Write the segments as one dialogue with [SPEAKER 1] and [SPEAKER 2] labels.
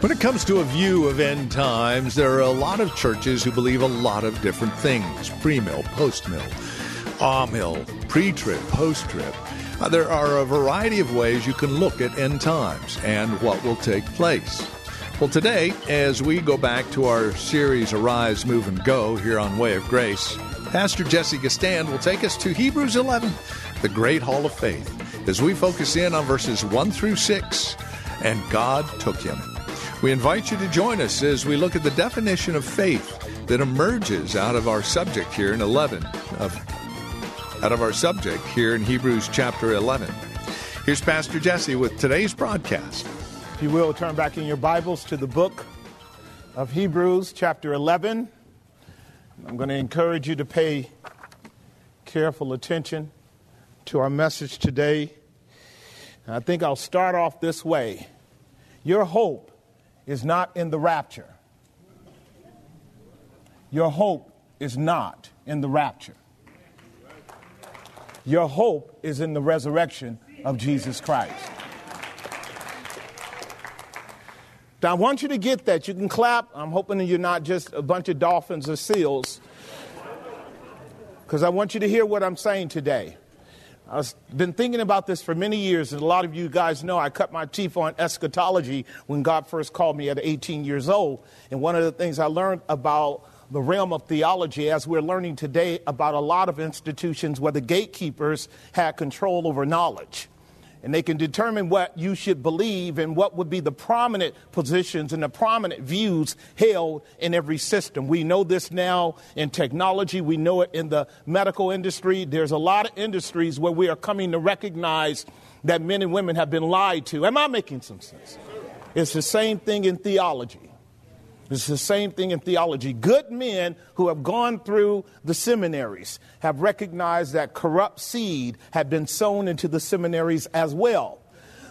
[SPEAKER 1] When it comes to a view of end times, there are a lot of churches who believe a lot of different things pre mill, post mill, amill, pre trib, post trib. Uh, there are a variety of ways you can look at end times and what will take place. Well, today, as we go back to our series Arise, Move, and Go here on Way of Grace, Pastor Jesse Gistand will take us to Hebrews 11, the great hall of faith, as we focus in on verses 1 through 6. And God took him. We invite you to join us as we look at the definition of faith that emerges out of our subject here in 11 of out of our subject here in Hebrews chapter 11. Here's Pastor Jesse with today's broadcast.
[SPEAKER 2] You will, turn back in your Bibles to the book of Hebrews, chapter 11. I'm going to encourage you to pay careful attention to our message today. And I think I'll start off this way Your hope is not in the rapture, your hope is not in the rapture. Your hope is in the resurrection of Jesus Christ. Now, I want you to get that. You can clap. I'm hoping that you're not just a bunch of dolphins or seals, because I want you to hear what I'm saying today. I've been thinking about this for many years, and a lot of you guys know I cut my teeth on eschatology when God first called me at 18 years old. And one of the things I learned about the realm of theology, as we're learning today about a lot of institutions where the gatekeepers had control over knowledge. And they can determine what you should believe and what would be the prominent positions and the prominent views held in every system. We know this now in technology, we know it in the medical industry. There's a lot of industries where we are coming to recognize that men and women have been lied to. Am I making some sense? It's the same thing in theology. It's the same thing in theology. Good men who have gone through the seminaries have recognized that corrupt seed had been sown into the seminaries as well.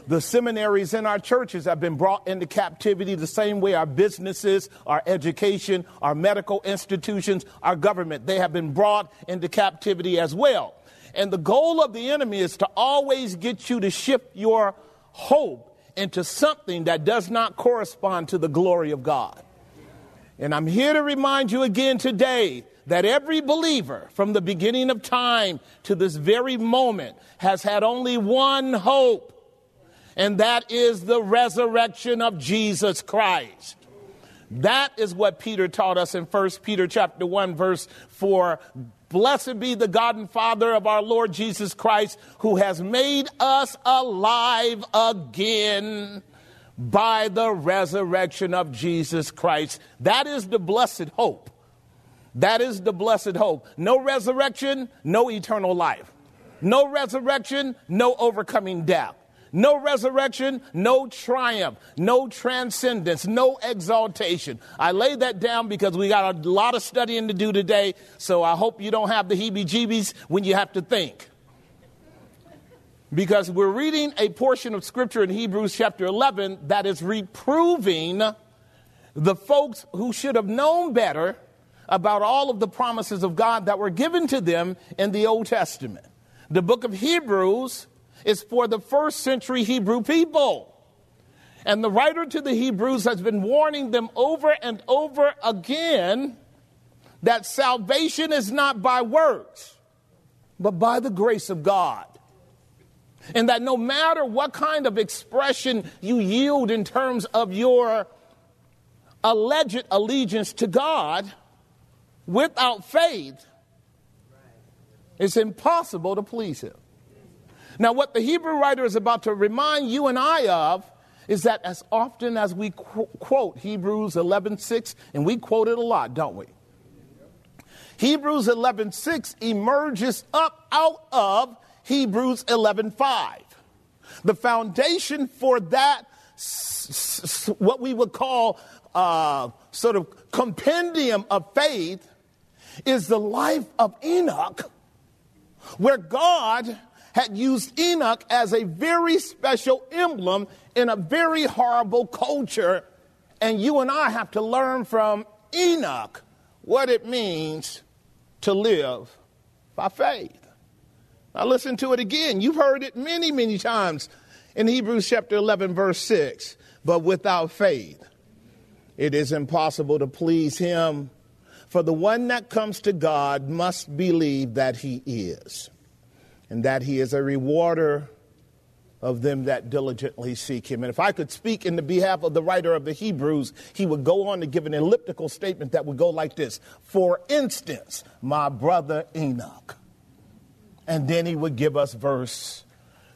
[SPEAKER 2] The seminaries in our churches have been brought into captivity the same way our businesses, our education, our medical institutions, our government, they have been brought into captivity as well. And the goal of the enemy is to always get you to shift your hope into something that does not correspond to the glory of God. And I'm here to remind you again today that every believer from the beginning of time to this very moment has had only one hope, and that is the resurrection of Jesus Christ. That is what Peter taught us in 1 Peter chapter 1 verse 4. Blessed be the God and Father of our Lord Jesus Christ who has made us alive again by the resurrection of Jesus Christ. That is the blessed hope. That is the blessed hope. No resurrection, no eternal life. No resurrection, no overcoming death. No resurrection, no triumph, no transcendence, no exaltation. I lay that down because we got a lot of studying to do today, so I hope you don't have the heebie jeebies when you have to think because we're reading a portion of scripture in Hebrews chapter 11 that is reproving the folks who should have known better about all of the promises of God that were given to them in the Old Testament. The book of Hebrews is for the first century Hebrew people. And the writer to the Hebrews has been warning them over and over again that salvation is not by works, but by the grace of God. And that no matter what kind of expression you yield in terms of your alleged allegiance to God, without faith, it's impossible to please Him. Now, what the Hebrew writer is about to remind you and I of is that as often as we qu- quote Hebrews 11:6, and we quote it a lot, don't we? Hebrews 11:6 emerges up out of Hebrews 11:5. The foundation for that, what we would call uh, sort of compendium of faith, is the life of Enoch, where God had used Enoch as a very special emblem in a very horrible culture. And you and I have to learn from Enoch what it means to live by faith. Now, listen to it again. You've heard it many, many times in Hebrews chapter 11, verse 6. But without faith, it is impossible to please him. For the one that comes to God must believe that he is, and that he is a rewarder of them that diligently seek him. And if I could speak in the behalf of the writer of the Hebrews, he would go on to give an elliptical statement that would go like this For instance, my brother Enoch. And then he would give us verse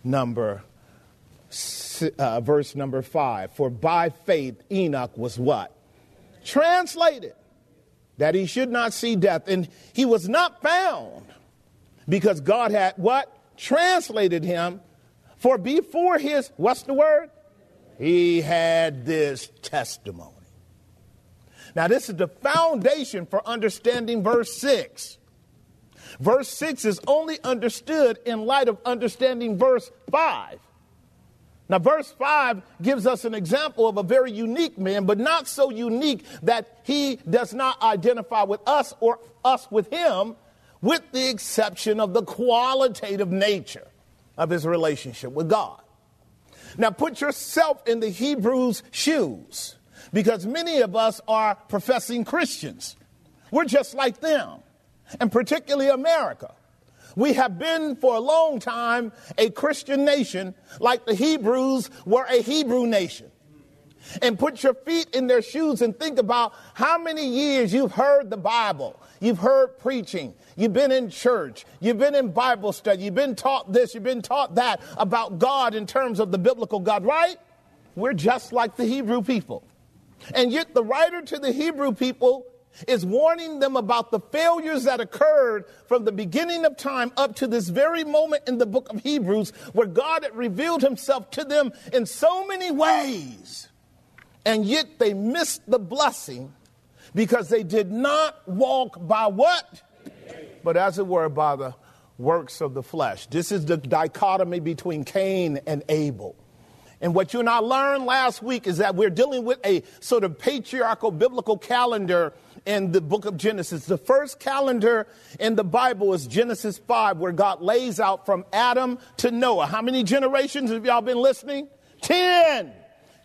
[SPEAKER 2] number uh, verse number five. For by faith Enoch was what? Translated that he should not see death. And he was not found because God had what? Translated him. For before his, what's the word? He had this testimony. Now, this is the foundation for understanding verse 6. Verse 6 is only understood in light of understanding verse 5. Now, verse 5 gives us an example of a very unique man, but not so unique that he does not identify with us or us with him, with the exception of the qualitative nature of his relationship with God. Now, put yourself in the Hebrews' shoes, because many of us are professing Christians. We're just like them and particularly America. We have been for a long time a Christian nation, like the Hebrews were a Hebrew nation. And put your feet in their shoes and think about how many years you've heard the Bible, you've heard preaching, you've been in church, you've been in Bible study, you've been taught this, you've been taught that about God in terms of the biblical God, right? We're just like the Hebrew people. And yet the writer to the Hebrew people is warning them about the failures that occurred from the beginning of time up to this very moment in the book of Hebrews, where God had revealed himself to them in so many ways. And yet they missed the blessing because they did not walk by what? But as it were, by the works of the flesh. This is the dichotomy between Cain and Abel. And what you and I learned last week is that we're dealing with a sort of patriarchal biblical calendar in the book of Genesis. The first calendar in the Bible is Genesis 5, where God lays out from Adam to Noah. How many generations have y'all been listening? Ten.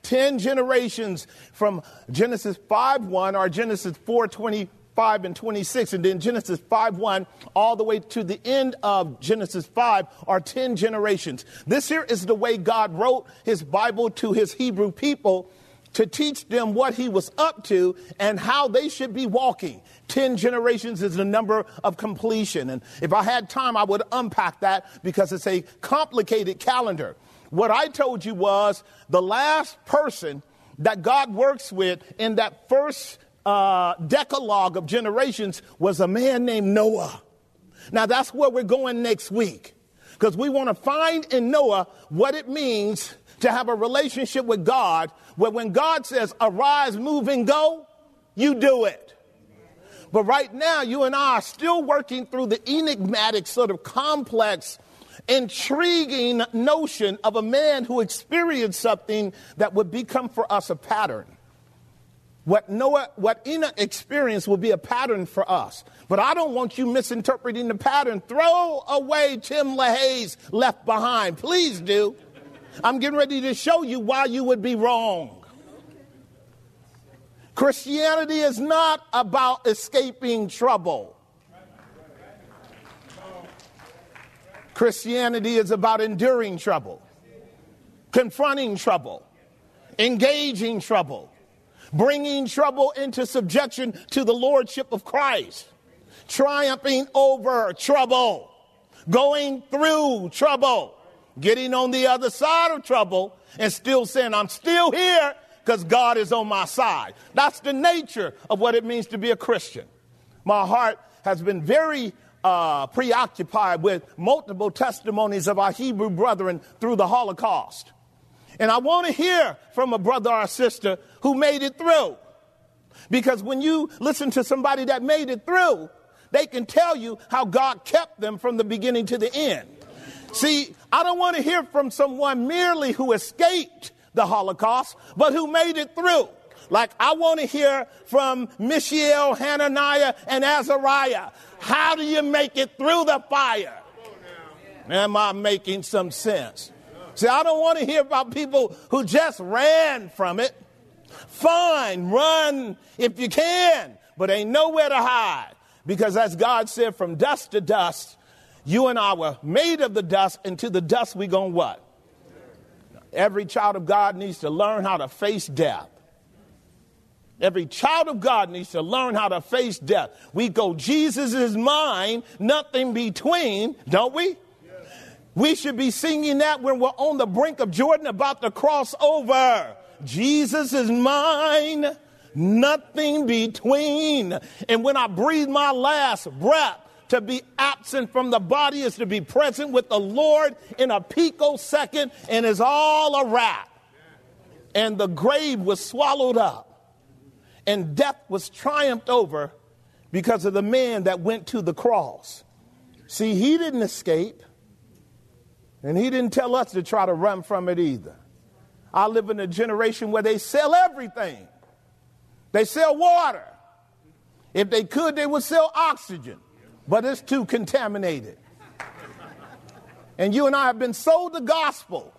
[SPEAKER 2] Ten generations from Genesis 5 1 or Genesis 4 25 and 26, and then Genesis 5 1 all the way to the end of Genesis 5 are 10 generations. This here is the way God wrote his Bible to his Hebrew people to teach them what he was up to and how they should be walking. Ten generations is the number of completion. And if I had time, I would unpack that because it's a complicated calendar. What I told you was the last person that God works with in that first uh, decalogue of generations was a man named Noah. Now that's where we're going next week because we want to find in Noah what it means to have a relationship with God where when God says, arise, move, and go, you do it. But right now, you and I are still working through the enigmatic, sort of complex, intriguing notion of a man who experienced something that would become for us a pattern. What Noah, what Enoch experienced will be a pattern for us. But I don't want you misinterpreting the pattern. Throw away Tim LaHaye's left behind. Please do. I'm getting ready to show you why you would be wrong. Christianity is not about escaping trouble. Christianity is about enduring trouble, confronting trouble, engaging trouble, bringing trouble into subjection to the lordship of Christ, triumphing over trouble, going through trouble getting on the other side of trouble and still saying, I'm still here because God is on my side. That's the nature of what it means to be a Christian. My heart has been very uh, preoccupied with multiple testimonies of our Hebrew brethren through the Holocaust. And I want to hear from a brother or sister who made it through. Because when you listen to somebody that made it through, they can tell you how God kept them from the beginning to the end. See, I don't want to hear from someone merely who escaped the Holocaust, but who made it through. Like I want to hear from Mishael, Hananiah, and Azariah. How do you make it through the fire? Am I making some sense? See, I don't want to hear about people who just ran from it. Fine, run if you can, but ain't nowhere to hide. Because as God said, from dust to dust, you and I were made of the dust, and to the dust we going what? Every child of God needs to learn how to face death. Every child of God needs to learn how to face death. We go, Jesus is mine, nothing between, don't we? We should be singing that when we're on the brink of Jordan about to cross over. Jesus is mine, nothing between. And when I breathe my last breath, to be absent from the body is to be present with the Lord in a picosecond and is all a wrap. And the grave was swallowed up, and death was triumphed over because of the man that went to the cross. See, he didn't escape, and he didn't tell us to try to run from it either. I live in a generation where they sell everything. They sell water. If they could, they would sell oxygen but it's too contaminated. And you and I have been sold the gospel.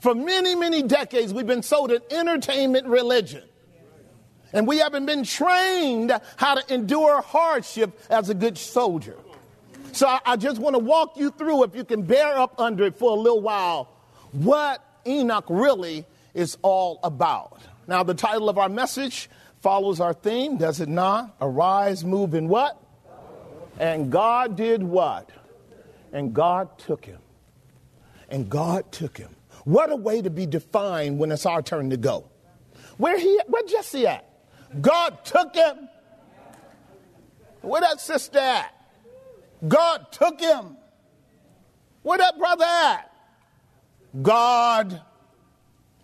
[SPEAKER 2] For many, many decades, we've been sold an entertainment religion. And we haven't been trained how to endure hardship as a good soldier. So I, I just want to walk you through, if you can bear up under it for a little while, what Enoch really is all about. Now, the title of our message follows our theme, does it not? Arise, move, in what? And God did what? And God took him. And God took him. What a way to be defined when it's our turn to go. Where he where Jesse at? God took him. Where that sister at? God took him. Where that brother at? God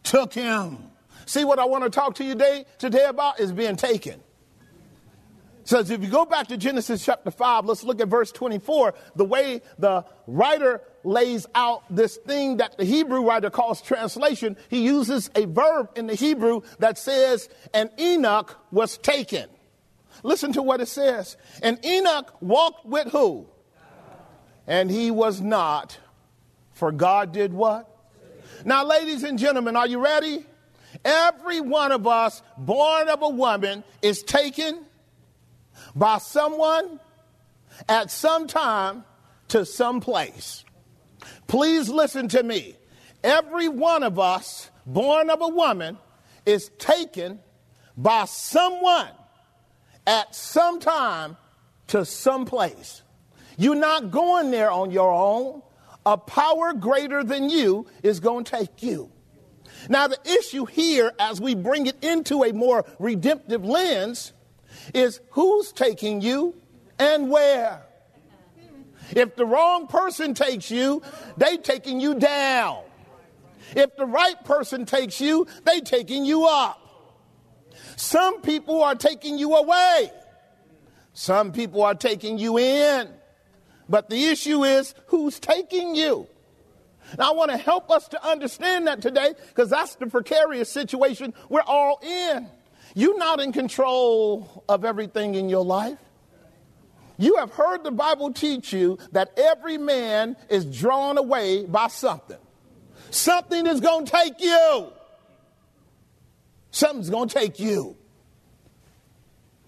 [SPEAKER 2] took him. See what I want to talk to you today, today about is being taken says if you go back to Genesis chapter 5, let's look at verse 24. The way the writer lays out this thing that the Hebrew writer calls translation, he uses a verb in the Hebrew that says, and Enoch was taken. Listen to what it says. And Enoch walked with who? And he was not, for God did what? Now, ladies and gentlemen, are you ready? Every one of us born of a woman is taken by someone at some time to some place. Please listen to me. Every one of us born of a woman is taken by someone at some time to some place. You're not going there on your own. A power greater than you is going to take you. Now, the issue here, as we bring it into a more redemptive lens, is who's taking you and where. If the wrong person takes you, they taking you down. If the right person takes you, they taking you up. Some people are taking you away. Some people are taking you in. But the issue is who's taking you? Now, I want to help us to understand that today because that's the precarious situation we're all in. You're not in control of everything in your life. You have heard the Bible teach you that every man is drawn away by something. Something is going to take you. Something's going to take you.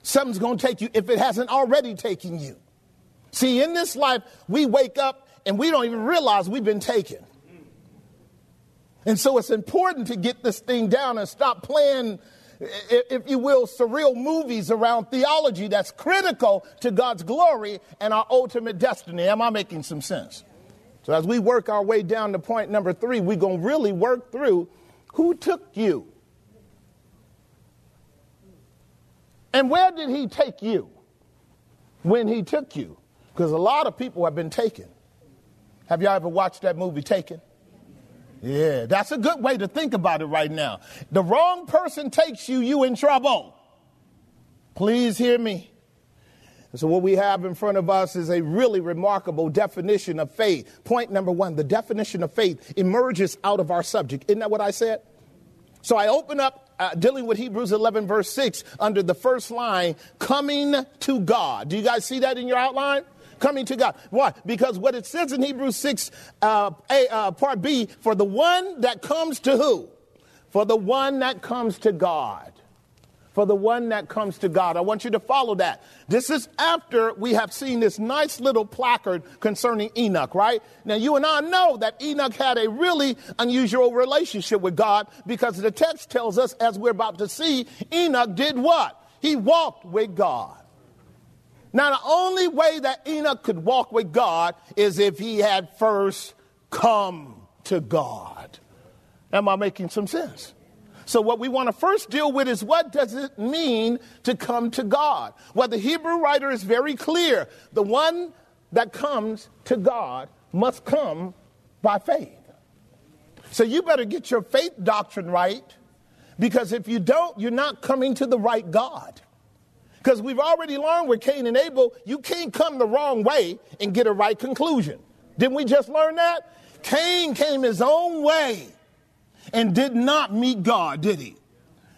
[SPEAKER 2] Something's going to take you if it hasn't already taken you. See, in this life, we wake up and we don't even realize we've been taken. And so it's important to get this thing down and stop playing if you will, surreal movies around theology that's critical to God's glory and our ultimate destiny. Am I making some sense? So as we work our way down to point number three, we're going to really work through who took you? And where did he take you when he took you? Because a lot of people have been taken. Have y'all ever watched that movie Taken? Yeah, that's a good way to think about it right now. The wrong person takes you, you in trouble. Please hear me. So, what we have in front of us is a really remarkable definition of faith. Point number one the definition of faith emerges out of our subject. Isn't that what I said? So, I open up uh, dealing with Hebrews 11, verse 6, under the first line, coming to God. Do you guys see that in your outline? Coming to God. Why? Because what it says in Hebrews 6, uh, a, uh, part B, for the one that comes to who? For the one that comes to God for the one that comes to God. I want you to follow that. This is after we have seen this nice little placard concerning Enoch, right? Now, you and I know that Enoch had a really unusual relationship with God because the text tells us, as we're about to see, Enoch did what? He walked with God. Now, the only way that Enoch could walk with God is if he had first come to God. Am I making some sense? So what we want to first deal with is what does it mean to come to God? Well, the Hebrew writer is very clear. The one that comes to God must come by faith. So you better get your faith doctrine right because if you don't, you're not coming to the right God. Because we've already learned with Cain and Abel, you can't come the wrong way and get a right conclusion. Didn't we just learn that? Cain came his own way and did not meet God, did he?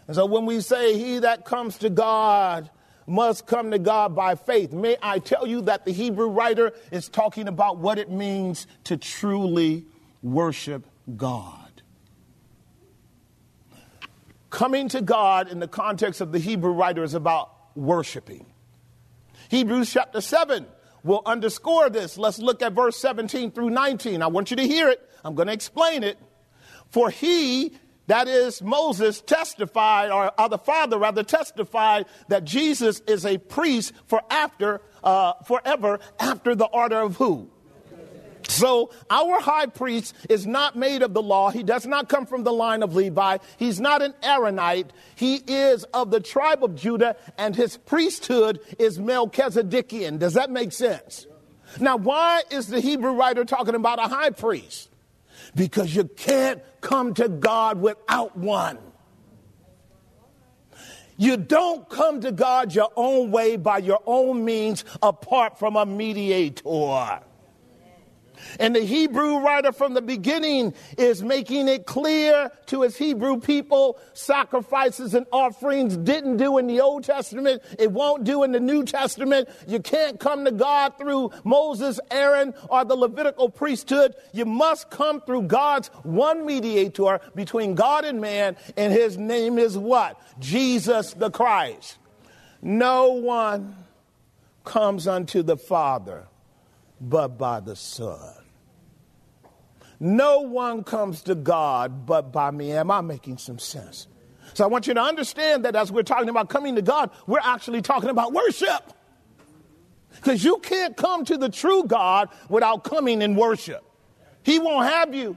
[SPEAKER 2] And so when we say, He that comes to God must come to God by faith, may I tell you that the Hebrew writer is talking about what it means to truly worship God. Coming to God in the context of the Hebrew writer is about worshiping. Hebrews chapter 7 will underscore this. Let's look at verse 17 through 19. I want you to hear it. I'm going to explain it. For he, that is Moses, testified, or, or the Father rather testified that Jesus is a priest for after, uh, forever after the order of who? So our high priest is not made of the law. He does not come from the line of Levi. He's not an Aaronite. He is of the tribe of Judah, and his priesthood is Melchizedekian. Does that make sense? Now, why is the Hebrew writer talking about a high priest? because you can't come to God without one. You don't come to God your own way by your own means apart from a mediator. And the Hebrew writer from the beginning is making it clear to his Hebrew people sacrifices and offerings didn't do in the Old Testament, it won't do in the New Testament. You can't come to God through Moses, Aaron, or the Levitical priesthood. You must come through God's one mediator between God and man, and his name is what? Jesus the Christ. No one comes unto the Father but by the Son. No one comes to God but by me. Am I making some sense? So I want you to understand that as we're talking about coming to God, we're actually talking about worship. Because you can't come to the true God without coming in worship. He won't have you.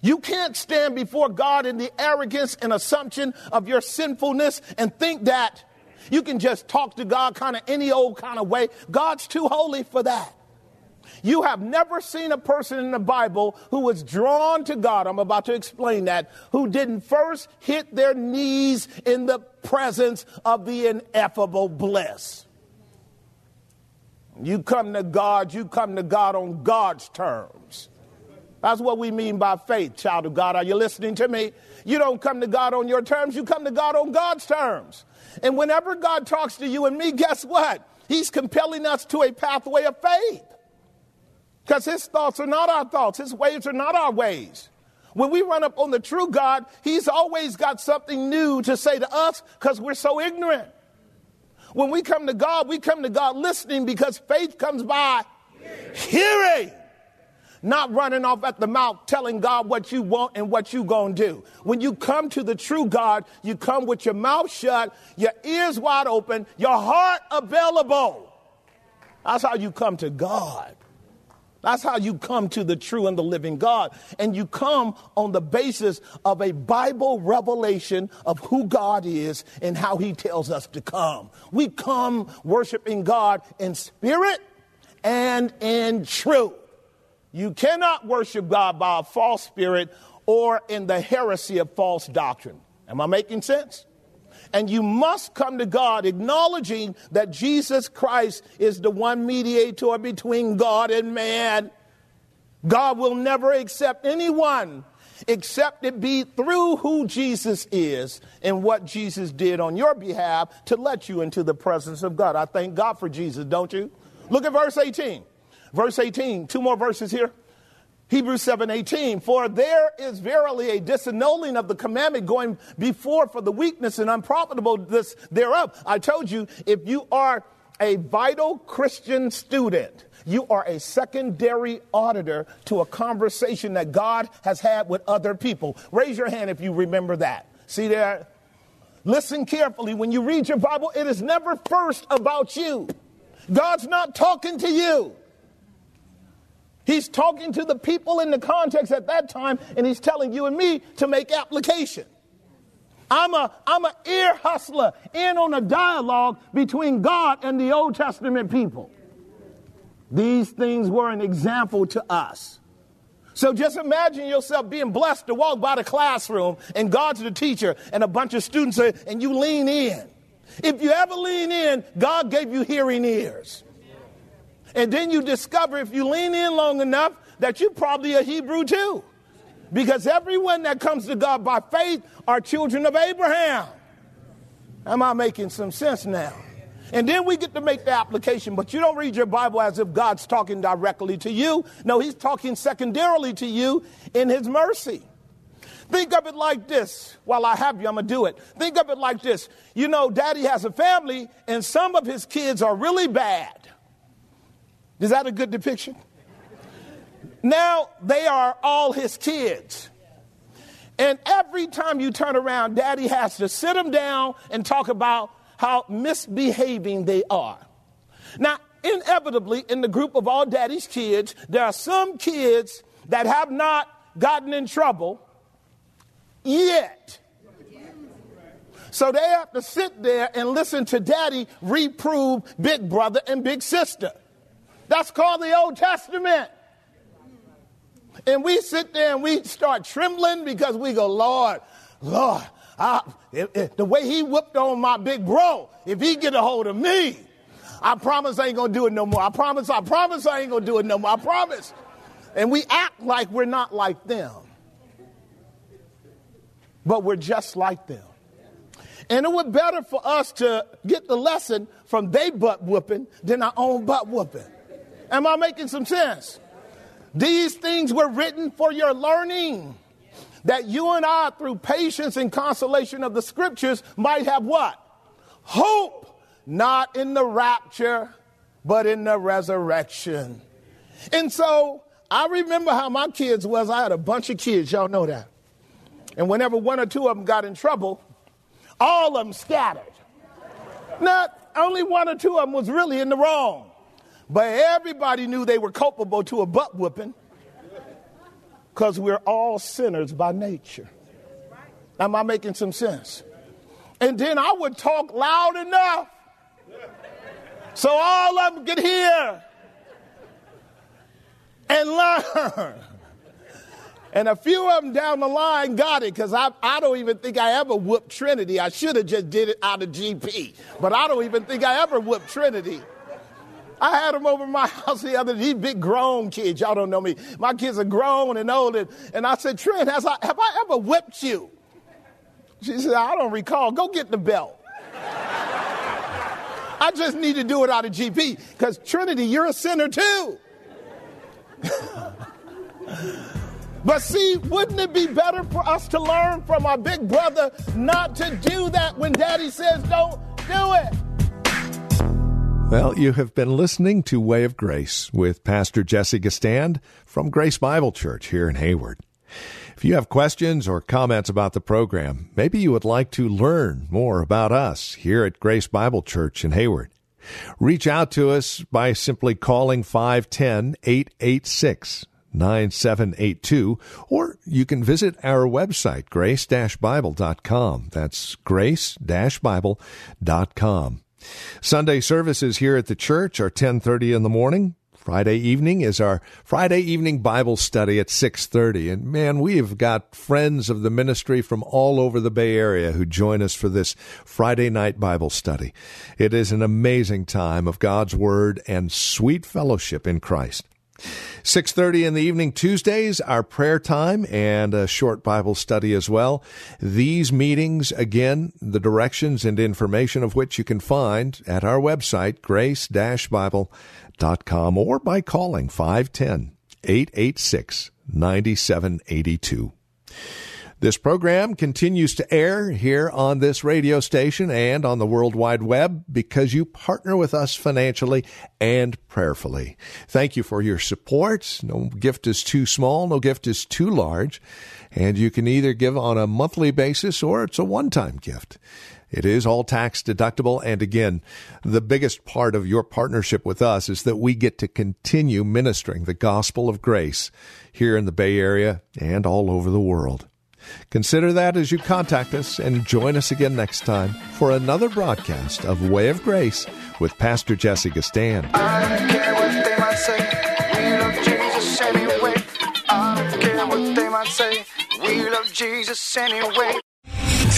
[SPEAKER 2] You can't stand before God in the arrogance and assumption of your sinfulness and think that you can just talk to God kind of any old kind of way. God's too holy for that. You have never seen a person in the Bible who was drawn to God, I'm about to explain that, who didn't first hit their knees in the presence of the ineffable bliss. You come to God, you come to God on God's terms. That's what we mean by faith, child of God. Are you listening to me? You don't come to God on your terms, you come to God on God's terms. And whenever God talks to you and me, guess what? He's compelling us to a pathway of faith. Because his thoughts are not our thoughts, his ways are not our ways. When we run up on the true God, he's always got something new to say to us because we're so ignorant. When we come to God, we come to God listening because faith comes by hearing not running off at the mouth telling God what you want and what you going to do. When you come to the true God, you come with your mouth shut, your ears wide open, your heart available. That's how you come to God. That's how you come to the true and the living God. And you come on the basis of a Bible revelation of who God is and how he tells us to come. We come worshiping God in spirit and in truth. You cannot worship God by a false spirit or in the heresy of false doctrine. Am I making sense? And you must come to God acknowledging that Jesus Christ is the one mediator between God and man. God will never accept anyone except it be through who Jesus is and what Jesus did on your behalf to let you into the presence of God. I thank God for Jesus, don't you? Look at verse 18. Verse 18, two more verses here. Hebrews 7:18 For there is verily a disannulling of the commandment going before for the weakness and unprofitableness thereof. I told you if you are a vital Christian student, you are a secondary auditor to a conversation that God has had with other people. Raise your hand if you remember that. See there? Listen carefully. When you read your Bible, it is never first about you. God's not talking to you. He's talking to the people in the context at that time, and he's telling you and me to make application. I'm a I'm an ear hustler in on a dialogue between God and the Old Testament people. These things were an example to us. So just imagine yourself being blessed to walk by the classroom and God's the teacher and a bunch of students are, and you lean in. If you ever lean in, God gave you hearing ears. And then you discover if you lean in long enough that you're probably a Hebrew too. Because everyone that comes to God by faith are children of Abraham. Am I making some sense now? And then we get to make the application, but you don't read your Bible as if God's talking directly to you. No, He's talking secondarily to you in His mercy. Think of it like this. While I have you, I'm going to do it. Think of it like this. You know, daddy has a family, and some of his kids are really bad. Is that a good depiction? Now they are all his kids. And every time you turn around, daddy has to sit them down and talk about how misbehaving they are. Now, inevitably, in the group of all daddy's kids, there are some kids that have not gotten in trouble yet. So they have to sit there and listen to daddy reprove big brother and big sister. That's called the Old Testament. And we sit there and we start trembling because we go, Lord, Lord, I, if, if the way he whooped on my big bro, if he get a hold of me, I promise I ain't gonna do it no more. I promise, I promise I ain't gonna do it no more. I promise. And we act like we're not like them. But we're just like them. And it would better for us to get the lesson from they butt whooping than our own butt whooping. Am I making some sense? These things were written for your learning. That you and I, through patience and consolation of the scriptures, might have what? Hope, not in the rapture, but in the resurrection. And so I remember how my kids was. I had a bunch of kids, y'all know that. And whenever one or two of them got in trouble, all of them scattered. Not only one or two of them was really in the wrong. But everybody knew they were culpable to a butt whooping because we're all sinners by nature. Am I making some sense? And then I would talk loud enough so all of them could hear and learn. And a few of them down the line got it because I, I don't even think I ever whooped Trinity. I should have just did it out of GP, but I don't even think I ever whooped Trinity. I had them over my house the other day. These big grown kids. Y'all don't know me. My kids are grown and old. And, and I said, Trent, has I, have I ever whipped you? She said, I don't recall. Go get the belt. I just need to do it out of GP because Trinity, you're a sinner too. but see, wouldn't it be better for us to learn from our big brother not to do that when daddy says don't do it?
[SPEAKER 1] Well, you have been listening to Way of Grace with Pastor Jesse Gistand from Grace Bible Church here in Hayward. If you have questions or comments about the program, maybe you would like to learn more about us here at Grace Bible Church in Hayward, Reach out to us by simply calling 510 886 9782, or you can visit our website, grace-bible.com. That's grace-bible.com. Sunday services here at the church are 1030 in the morning. Friday evening is our Friday evening Bible study at 6:30 and man we've got friends of the ministry from all over the Bay Area who join us for this Friday night Bible study. It is an amazing time of God's word and sweet fellowship in Christ. 6:30 in the evening Tuesdays our prayer time and a short Bible study as well. These meetings again the directions and information of which you can find at our website grace-bible.com or by calling 510 886 9782. This program continues to air here on this radio station and on the World Wide Web because you partner with us financially and prayerfully. Thank you for your support. No gift is too small, no gift is too large, and you can either give on a monthly basis or it's a one time gift. It is all tax deductible. And again, the biggest part of your partnership with us is that we get to continue ministering the gospel of grace here in the Bay Area and all over the world. Consider that as you contact us and join us again next time for another broadcast of Way of Grace with Pastor Jesse
[SPEAKER 3] say. We love Jesus anyway.